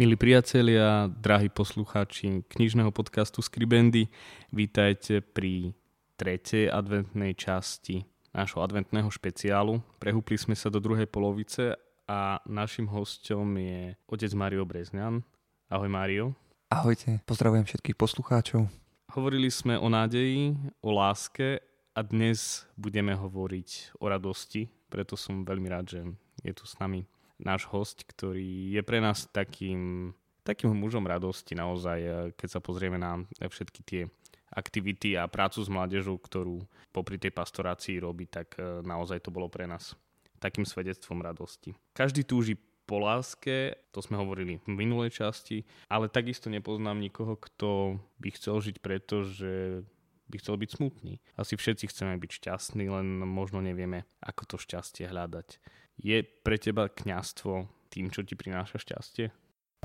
Milí priatelia, drahí poslucháči knižného podcastu Skribendy, vítajte pri tretej adventnej časti nášho adventného špeciálu. Prehúpli sme sa do druhej polovice a našim hostom je otec Mario Brezňan. Ahoj Mario. Ahojte, pozdravujem všetkých poslucháčov. Hovorili sme o nádeji, o láske a dnes budeme hovoriť o radosti, preto som veľmi rád, že je tu s nami náš host, ktorý je pre nás takým, takým mužom radosti naozaj, eh, keď sa pozrieme na všetky tie aktivity a prácu s mládežou, ktorú popri tej pastorácii robí, tak eh, naozaj to bolo pre nás takým svedectvom radosti. Každý túži po láske, to sme hovorili v minulej časti, ale takisto nepoznám nikoho, kto by chcel žiť preto, že by chcel byť smutný. Asi všetci chceme byť šťastní, len možno nevieme, ako to šťastie hľadať. Je pre teba kňastvo tým, čo ti prináša šťastie?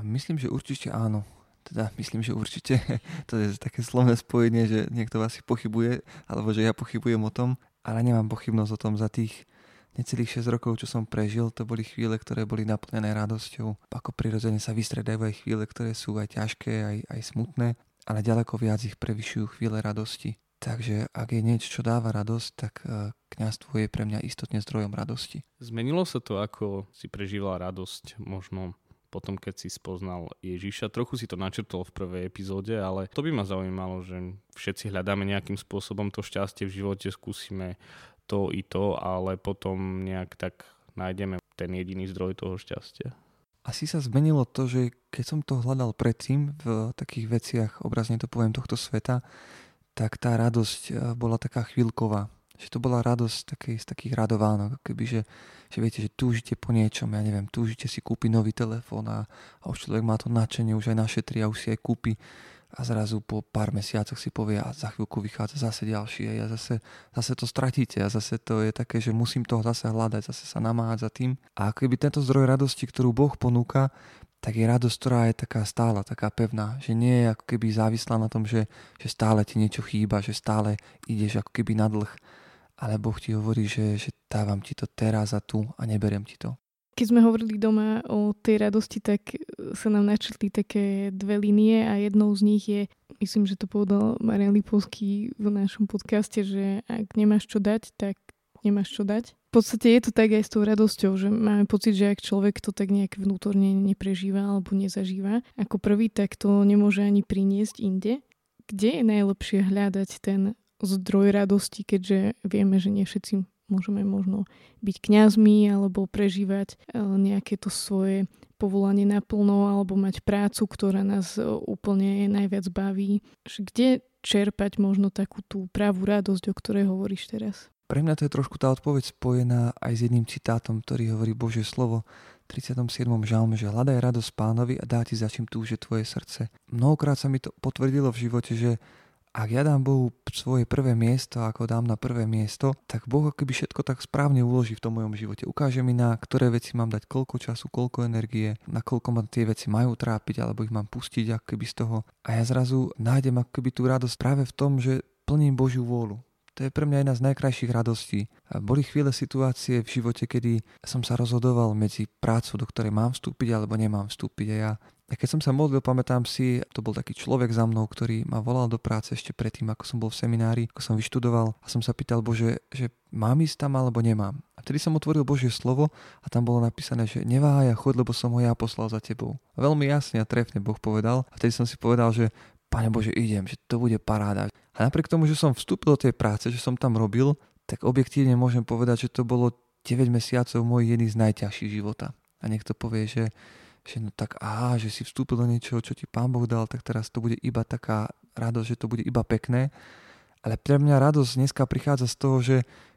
Myslím, že určite áno. Teda myslím, že určite. To je také slovné spojenie, že niekto asi pochybuje, alebo že ja pochybujem o tom, ale nemám pochybnosť o tom za tých necelých 6 rokov, čo som prežil, to boli chvíle, ktoré boli naplnené radosťou. Ako prirodzene sa vystredajú aj chvíle, ktoré sú aj ťažké, aj, aj smutné, ale ďaleko viac ich prevyšujú chvíle radosti. Takže ak je niečo, čo dáva radosť, tak e, kňazstvo je pre mňa istotne zdrojom radosti. Zmenilo sa to, ako si prežíval radosť možno potom, keď si spoznal Ježiša. Trochu si to načrtol v prvej epizóde, ale to by ma zaujímalo, že všetci hľadáme nejakým spôsobom to šťastie v živote, skúsime to i to, ale potom nejak tak nájdeme ten jediný zdroj toho šťastia. Asi sa zmenilo to, že keď som to hľadal predtým v takých veciach, obrazne to poviem, tohto sveta, tak tá radosť eh, bola taká chvíľková. Že to bola radosť takej, z takých radovánok, keby, že, že viete, že túžite po niečom, ja neviem, túžite si kúpiť nový telefón a, a už človek má to nadšenie, už aj našetrí a už si aj kúpi a zrazu po pár mesiacoch si povie a za chvíľku vychádza zase ďalší a zase, zase to stratíte a zase to je také, že musím toho zase hľadať, zase sa namáhať za tým. A keby tento zdroj radosti, ktorú Boh ponúka, tak je radosť, ktorá je taká stála, taká pevná, že nie je ako keby závislá na tom, že, že stále ti niečo chýba, že stále ideš ako keby na dlh, ale Boh ti hovorí, že, že dávam ti to teraz a tu a neberiem ti to. Keď sme hovorili doma o tej radosti, tak sa nám načrtli také dve linie a jednou z nich je, myslím, že to povedal Marian Lipovský v našom podcaste, že ak nemáš čo dať, tak nemáš čo dať podstate je to tak aj s tou radosťou, že máme pocit, že ak človek to tak nejak vnútorne neprežíva alebo nezažíva ako prvý, tak to nemôže ani priniesť inde. Kde je najlepšie hľadať ten zdroj radosti, keďže vieme, že nie všetci môžeme možno byť kňazmi alebo prežívať e, nejaké to svoje povolanie naplno alebo mať prácu, ktorá nás e, úplne najviac baví. Kde čerpať možno takú tú pravú radosť, o ktorej hovoríš teraz? Pre mňa to je trošku tá odpoveď spojená aj s jedným citátom, ktorý hovorí Božie slovo v 37. žalme, že hľadaj radosť pánovi a dá ti za čím túže tvoje srdce. Mnohokrát sa mi to potvrdilo v živote, že ak ja dám Bohu svoje prvé miesto, ako dám na prvé miesto, tak Boh keby všetko tak správne uloží v tom mojom živote. Ukáže mi, na ktoré veci mám dať koľko času, koľko energie, na koľko ma tie veci majú trápiť, alebo ich mám pustiť ako keby z toho. A ja zrazu nájdem ako keby tú radosť práve v tom, že plním Božiu vôľu. To je pre mňa jedna z najkrajších radostí. Boli chvíle situácie v živote, kedy som sa rozhodoval medzi prácou, do ktorej mám vstúpiť alebo nemám vstúpiť. A ja a keď som sa modlil, pamätám si, to bol taký človek za mnou, ktorý ma volal do práce ešte predtým, ako som bol v seminári, ako som vyštudoval a som sa pýtal Bože, že mám ísť tam alebo nemám. A vtedy som otvoril Božie slovo a tam bolo napísané, že neváhaj a chod, lebo som ho ja poslal za tebou. A veľmi jasne a trefne Boh povedal. A vtedy som si povedal, že Pane Bože, idem, že to bude paráda. A napriek tomu, že som vstúpil do tej práce, že som tam robil, tak objektívne môžem povedať, že to bolo 9 mesiacov môj jedný z najťažších života. A niekto povie, že, že no tak aha, že si vstúpil do niečoho, čo ti Pán Boh dal, tak teraz to bude iba taká radosť, že to bude iba pekné. Ale pre mňa radosť dneska prichádza z toho, že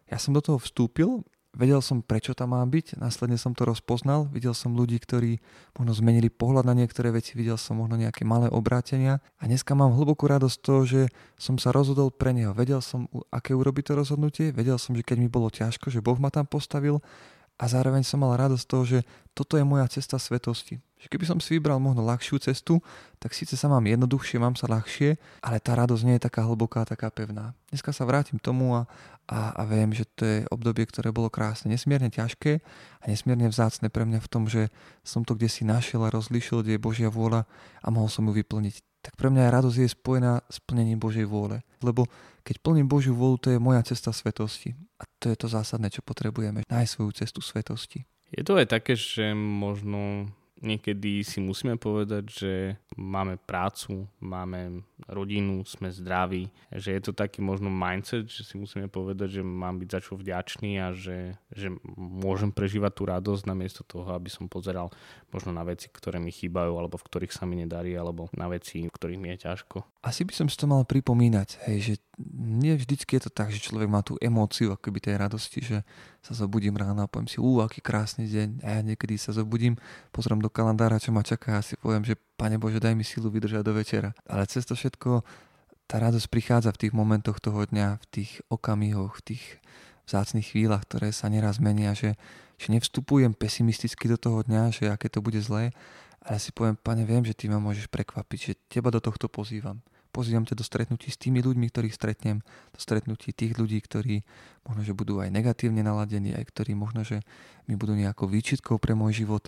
ja som do toho vstúpil vedel som, prečo tam mám byť, následne som to rozpoznal, videl som ľudí, ktorí možno zmenili pohľad na niektoré veci, videl som možno nejaké malé obrátenia a dneska mám hlbokú radosť z toho, že som sa rozhodol pre neho. Vedel som, aké urobiť to rozhodnutie, vedel som, že keď mi bolo ťažko, že Boh ma tam postavil a zároveň som mal radosť z toho, že toto je moja cesta svetosti. Že keby som si vybral možno ľahšiu cestu, tak síce sa mám jednoduchšie, mám sa ľahšie, ale tá radosť nie je taká hlboká, taká pevná. Dneska sa vrátim tomu a, a, a viem, že to je obdobie, ktoré bolo krásne, nesmierne ťažké a nesmierne vzácne pre mňa v tom, že som to kde si našiel a rozlišil, kde je Božia vôľa a mohol som ju vyplniť. Tak pre mňa radosť je spojená s plnením Božej vôle. Lebo keď plním Božiu vôľu, to je moja cesta svetosti. A to je to zásadné, čo potrebujeme. Nájsť svoju cestu svetosti. Je to aj také, že možno niekedy si musíme povedať, že máme prácu, máme rodinu, sme zdraví, že je to taký možno mindset, že si musíme povedať, že mám byť za čo vďačný a že, že môžem prežívať tú radosť namiesto toho, aby som pozeral možno na veci, ktoré mi chýbajú alebo v ktorých sa mi nedarí alebo na veci, v ktorých mi je ťažko. Asi by som si to mal pripomínať, hej, že nie vždycky je to tak, že človek má tú emóciu akoby tej radosti, že sa zobudím ráno a poviem si, ú, aký krásny deň. A ja niekedy sa zobudím, pozriem do kalendára, čo ma čaká a si poviem, že Pane Bože, daj mi silu vydržať do večera. Ale cez to všetko tá radosť prichádza v tých momentoch toho dňa, v tých okamihoch, v tých vzácných chvíľach, ktoré sa neraz menia, že, že nevstupujem pesimisticky do toho dňa, že aké to bude zlé, ale si poviem, pane, viem, že ty ma môžeš prekvapiť, že teba do tohto pozývam. Pozývam ťa do stretnutí s tými ľuďmi, ktorých stretnem, do stretnutí tých ľudí, ktorí možno, že budú aj negatívne naladení, aj ktorí možno, že mi budú nejakou výčitkou pre môj život,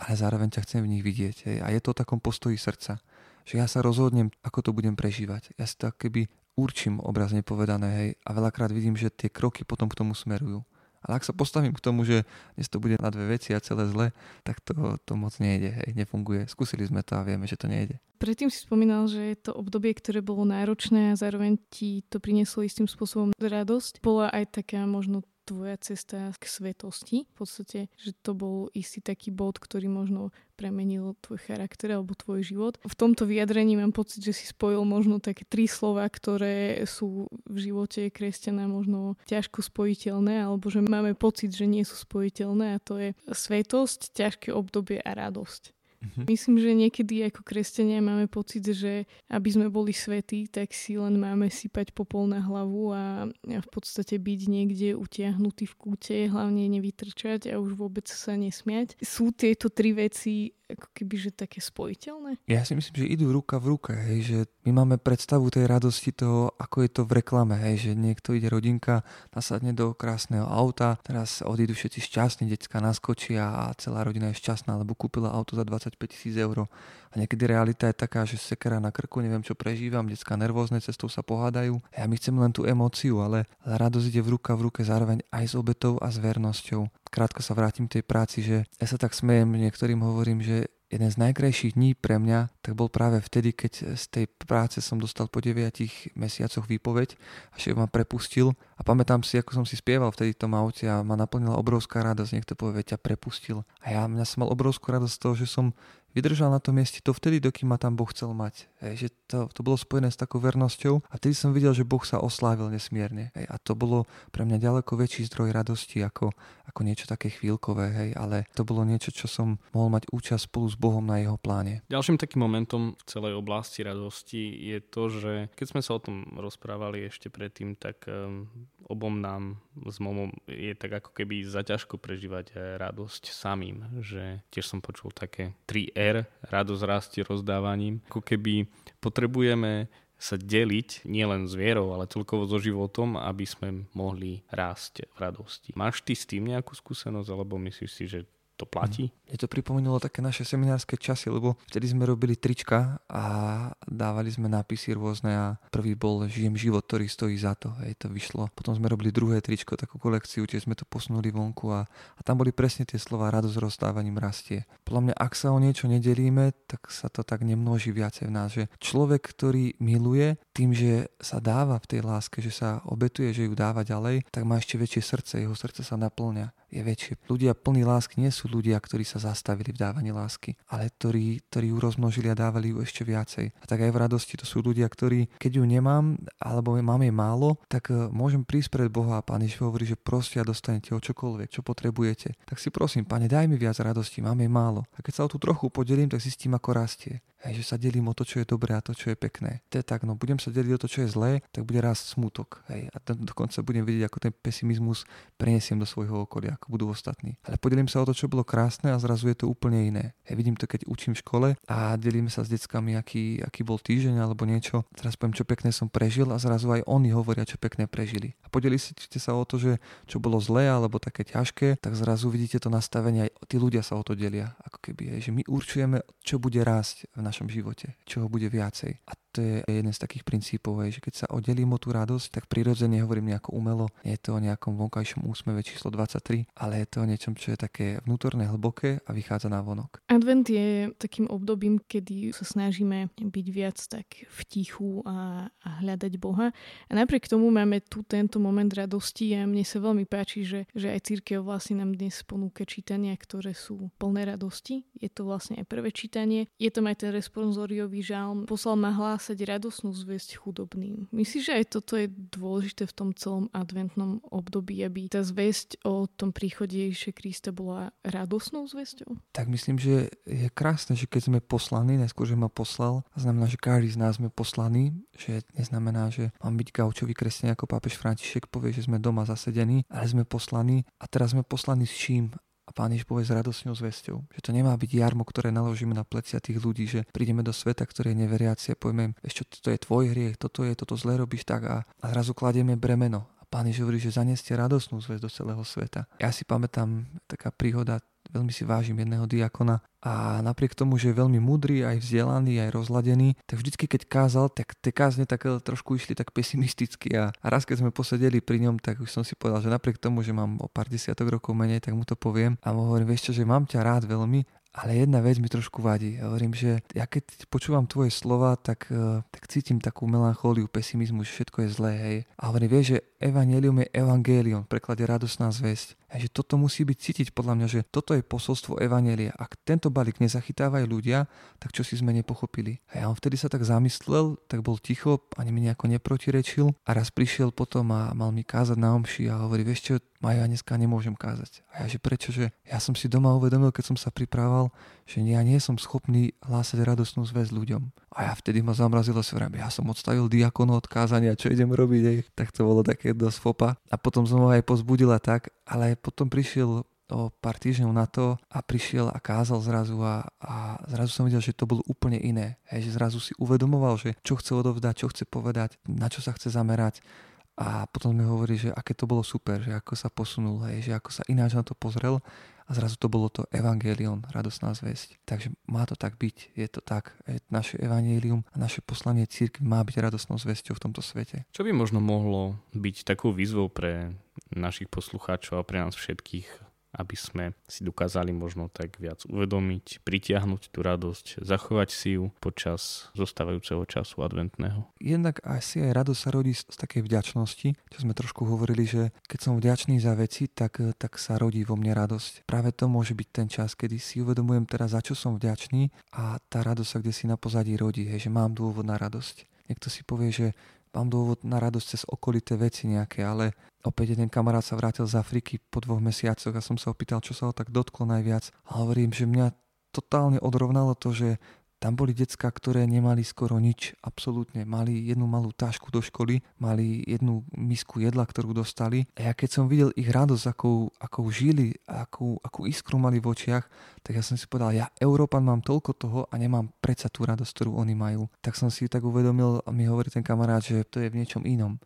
ale zároveň ťa chcem v nich vidieť. Hej. A je to o takom postoji srdca, že ja sa rozhodnem, ako to budem prežívať. Ja si to keby určím obrazne povedané, hej, a veľakrát vidím, že tie kroky potom k tomu smerujú. Ale ak sa postavím k tomu, že dnes to bude na dve veci a celé zle, tak to, to moc nejde, hej, nefunguje. Skúsili sme to a vieme, že to nejde. Predtým si spomínal, že je to obdobie, ktoré bolo náročné a zároveň ti to prinieslo istým spôsobom radosť. Bola aj taká možno tvoja cesta k svetosti. V podstate, že to bol istý taký bod, ktorý možno premenil tvoj charakter alebo tvoj život. V tomto vyjadrení mám pocit, že si spojil možno také tri slova, ktoré sú v živote kresťana možno ťažko spojiteľné alebo že máme pocit, že nie sú spojiteľné a to je svetosť, ťažké obdobie a radosť. Mm-hmm. Myslím, že niekedy ako kresťania máme pocit, že aby sme boli svetí, tak si len máme sypať popol na hlavu a, a v podstate byť niekde utiahnutý v kúte, hlavne nevytrčať a už vôbec sa nesmiať. Sú tieto tri veci ako keby, že také spojiteľné? Ja si myslím, že idú ruka v ruke, hej, že my máme predstavu tej radosti toho, ako je to v reklame, hej, že niekto ide rodinka, nasadne do krásneho auta, teraz odídu všetci šťastní, decka naskočia a celá rodina je šťastná, lebo kúpila auto za 25 tisíc eur. A niekedy realita je taká, že sekera na krku, neviem čo prežívam, decka nervózne, cestou sa pohádajú. Ja my chceme len tú emóciu, ale radosť ide v ruka v ruke zároveň aj s obetou a s vernosťou krátko sa vrátim k tej práci, že ja sa tak smejem, niektorým hovorím, že jeden z najkrajších dní pre mňa tak bol práve vtedy, keď z tej práce som dostal po 9 mesiacoch výpoveď a šéf ma prepustil a pamätám si, ako som si spieval vtedy v tom aute a ma naplnila obrovská radosť, niekto povie, ťa prepustil. A ja mňa som mal obrovskú radosť z toho, že som vydržal na tom mieste to vtedy, dokým ma tam Boh chcel mať. Hej, že to, to bolo spojené s takou vernosťou a vtedy som videl, že Boh sa oslávil nesmierne. Hej, a to bolo pre mňa ďaleko väčší zdroj radosti ako, ako niečo také chvíľkové, hej, ale to bolo niečo, čo som mohol mať účasť spolu s Bohom na jeho pláne. Ďalším takým momentom v celej oblasti radosti je to, že keď sme sa o tom rozprávali ešte predtým, tak um, obom nám s momom je tak ako keby zaťažko prežívať eh, radosť samým, že tiež som počul také 3R, radosť rastie rozdávaním, ako keby potrebujeme sa deliť nielen s vierou, ale celkovo so životom, aby sme mohli rásť v radosti. Máš ty s tým nejakú skúsenosť, alebo myslíš si, že to platí? Mne to pripomenulo také naše seminárske časy, lebo vtedy sme robili trička a dávali sme nápisy rôzne a prvý bol Žijem život, ktorý stojí za to. Hej, to vyšlo. Potom sme robili druhé tričko, takú kolekciu, tiež sme to posunuli vonku a, a tam boli presne tie slova radosť rozdávaním rastie. Podľa mňa, ak sa o niečo nedelíme, tak sa to tak nemnoží viacej v nás, že človek, ktorý miluje tým, že sa dáva v tej láske, že sa obetuje, že ju dáva ďalej, tak má ešte väčšie srdce, jeho srdce sa naplňa je väčšie. Ľudia plní lásky nie sú ľudia, ktorí sa zastavili v dávaní lásky, ale ktorí, ktorí ju rozmnožili a dávali ju ešte viacej. A tak aj v radosti to sú ľudia, ktorí, keď ju nemám, alebo mám jej málo, tak e, môžem prísť pred Boha a Pán Ježiš hovorí, že proste a dostanete o čokoľvek, čo potrebujete. Tak si prosím, Pane, daj mi viac radosti, mám jej málo. A keď sa o tú trochu podelím, tak zistím, ako rastie. Hej, že sa delím o to, čo je dobré a to, čo je pekné. To je tak, no budem sa deliť o to, čo je zlé, tak bude rásť smutok. Hej, a ten, dokonca budem vidieť, ako ten pesimizmus prenesiem do svojho okolia, ako budú ostatní. Ale podelím sa o to, čo bolo krásne a zrazu je to úplne iné. Hej, vidím to, keď učím v škole a delíme sa s deckami, aký, aký bol týždeň alebo niečo. Teraz poviem, čo pekné som prežil a zrazu aj oni hovoria, čo pekné prežili. A podelili ste sa o to, že čo bolo zlé alebo také ťažké, tak zrazu vidíte to nastavenie, aj tí ľudia sa o to delia. Ako keby, hej, že my určujeme, čo bude rásť v našom živote, čoho bude viacej. A to je jeden z takých princípov, že keď sa oddelím o tú radosť, tak prirodzene hovorím nejako umelo. Nie je to o nejakom vonkajšom úsmeve číslo 23, ale je to o niečom, čo je také vnútorné, hlboké a vychádza na vonok. Advent je takým obdobím, kedy sa snažíme byť viac tak v tichu a, a hľadať Boha. A napriek tomu máme tu tento moment radosti a mne sa veľmi páči, že, že aj církev vlastne nám dnes ponúka čítania, ktoré sú plné radosti. Je to vlastne aj prvé čítanie. Je tam aj ten responsoriový žalm. Poslal ma hlas hlásať radosnú zväzť chudobným. Myslíš, že aj toto je dôležité v tom celom adventnom období, aby tá zväzť o tom príchode Ježiša Krista bola radosnou zväzťou? Tak myslím, že je krásne, že keď sme poslaní, neskôr, že ma poslal, a znamená, že každý z nás sme poslaní, že neznamená, že mám byť gaučový kresťan ako pápež František povie, že sme doma zasedení, ale sme poslaní a teraz sme poslaní s čím? Pán Ježiš povie s radosňou zväzťou, že to nemá byť jarmo, ktoré naložíme na plecia tých ľudí, že prídeme do sveta, ktorý je neveriaci a povieme, ešte to je tvoj hriech, toto je, toto zle robíš tak a, a zrazu kladieme bremeno. Pán Ježiš hovorí, že zaneste radosnú zväzť do celého sveta. Ja si pamätám taká príhoda veľmi si vážim jedného diakona a napriek tomu, že je veľmi múdry, aj vzdelaný, aj rozladený, tak vždycky keď kázal, tak tie kázne tak trošku išli tak pesimisticky a, a raz keď sme posedeli pri ňom, tak už som si povedal, že napriek tomu, že mám o pár desiatok rokov menej, tak mu to poviem a mu hovorím, vieš čo, že mám ťa rád veľmi, ale jedna vec mi trošku vadí. Ja hovorím, že ja keď počúvam tvoje slova, tak, eh, tak cítim takú melanchóliu, pesimizmu, že všetko je zlé. Hej. A hovorím, vieš, že evanelium je evangelion, v preklade radosná zväzť. A že toto musí byť cítiť podľa mňa, že toto je posolstvo Evanelia. Ak tento balík nezachytávajú ľudia, tak čo si sme nepochopili. A ja on vtedy sa tak zamyslel, tak bol ticho, ani mi nejako neprotirečil a raz prišiel potom a mal mi kázať na omši a hovorí, vieš čo, Maja, dneska nemôžem kázať. A ja, že prečo, že ja som si doma uvedomil, keď som sa priprával, že ja nie som schopný hlásať radosnú zväz ľuďom. A ja vtedy ma zamrazilo si ja som odstavil diakonu od kázania, čo idem robiť, aj. tak to bolo také dosť fopa. A potom som ho aj pozbudila tak, ale potom prišiel o pár týždňov na to a prišiel a kázal zrazu a, a zrazu som videl, že to bolo úplne iné. Hej, že zrazu si uvedomoval, že čo chce odovzdať, čo chce povedať, na čo sa chce zamerať. A potom mi hovorí, že aké to bolo super, že ako sa posunul, hej, že ako sa ináč na to pozrel a zrazu to bolo to evangelion, radosná zväzť. Takže má to tak byť, je to tak. Je naše evangelium a naše poslanie církvy má byť radosnou zväzťou v tomto svete. Čo by možno mohlo byť takou výzvou pre našich poslucháčov a pre nás všetkých aby sme si dokázali možno tak viac uvedomiť, pritiahnuť tú radosť, zachovať si ju počas zostávajúceho času adventného. Jednak asi aj radosť sa rodí z, takej vďačnosti, čo sme trošku hovorili, že keď som vďačný za veci, tak, tak sa rodí vo mne radosť. Práve to môže byť ten čas, kedy si uvedomujem teraz, za čo som vďačný a tá radosť sa kde si na pozadí rodí, hej, že mám dôvod na radosť. Niekto si povie, že mám dôvod na radosť cez okolité veci nejaké, ale opäť jeden kamarát sa vrátil z Afriky po dvoch mesiacoch a som sa opýtal, čo sa ho tak dotklo najviac. A hovorím, že mňa totálne odrovnalo to, že tam boli decka, ktoré nemali skoro nič, absolútne. Mali jednu malú tášku do školy, mali jednu misku jedla, ktorú dostali. A ja keď som videl ich radosť, akou, akou žili, akú, akú iskru mali v očiach, tak ja som si povedal, ja Európan mám toľko toho a nemám predsa tú radosť, ktorú oni majú. Tak som si tak uvedomil a mi hovorí ten kamarát, že to je v niečom inom.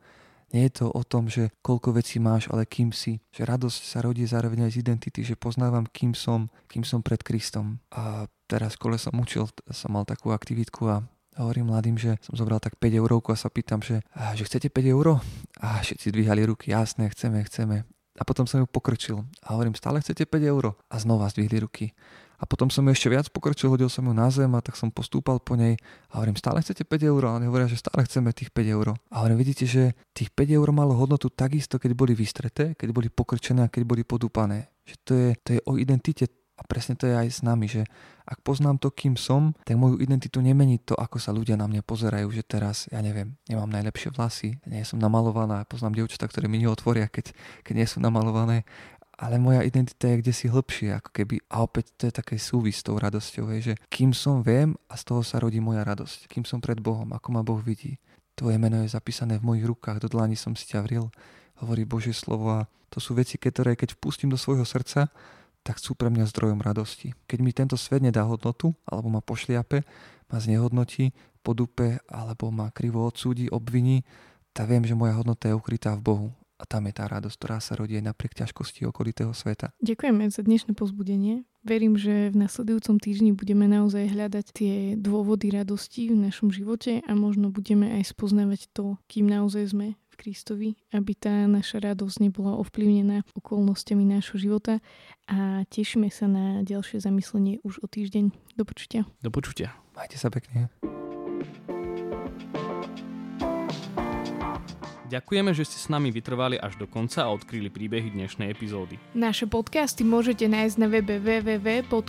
Nie je to o tom, že koľko vecí máš, ale kým si. Že radosť sa rodí zároveň aj z identity, že poznávam, kým som, kým som pred Kristom. A teraz v škole som učil, som mal takú aktivitku a hovorím mladým, že som zobral tak 5 eurovku a sa pýtam, že, že chcete 5 euro? A všetci dvíhali ruky, jasné, chceme, chceme. A potom som ju pokrčil a hovorím, stále chcete 5 euro? A znova zdvihli ruky. A potom som ju ešte viac pokročil, hodil som ju na zem a tak som postúpal po nej a hovorím, stále chcete 5 eur? A oni hovoria, že stále chceme tých 5 eur. A hovorím, vidíte, že tých 5 eur malo hodnotu takisto, keď boli vystreté, keď boli pokrčené a keď boli podúpané. Že to je, to je o identite a presne to je aj s nami, že ak poznám to, kým som, tak moju identitu nemení to, ako sa ľudia na mňa pozerajú, že teraz, ja neviem, nemám najlepšie vlasy, nie som namalovaná, poznám dievčatá, ktoré mi neotvoria, keď, keď nie sú namalované, ale moja identita je kde si hĺbšie, ako keby. A opäť to je také súvis s tou radosťou, hej, že kým som viem a z toho sa rodí moja radosť. Kým som pred Bohom, ako ma Boh vidí. Tvoje meno je zapísané v mojich rukách, do dlani som si ťa vril, hovorí Božie slovo a to sú veci, ktoré keď vpustím do svojho srdca, tak sú pre mňa zdrojom radosti. Keď mi tento svet nedá hodnotu, alebo ma pošliape, ma znehodnotí, podupe, alebo ma krivo odsúdi, obviní, tak viem, že moja hodnota je ukrytá v Bohu a tam je tá radosť, ktorá sa rodí aj napriek ťažkosti okolitého sveta. Ďakujeme za dnešné pozbudenie. Verím, že v nasledujúcom týždni budeme naozaj hľadať tie dôvody radosti v našom živote a možno budeme aj spoznávať to, kým naozaj sme Kristovi, aby tá naša radosť nebola ovplyvnená okolnostiami nášho života a tešíme sa na ďalšie zamyslenie už o týždeň. Do počutia. Do počutia. Majte sa pekne. Ďakujeme, že ste s nami vytrvali až do konca a odkryli príbehy dnešnej epizódy. Naše podcasty môžete nájsť na webe www.kumram.sk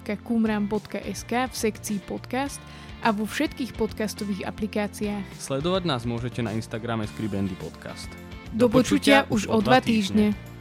v sekcii podcast a vo všetkých podcastových aplikáciách. Sledovať nás môžete na Instagrame Skribendy Podcast. Do, do počutia, počutia už o dva týždne. týždne.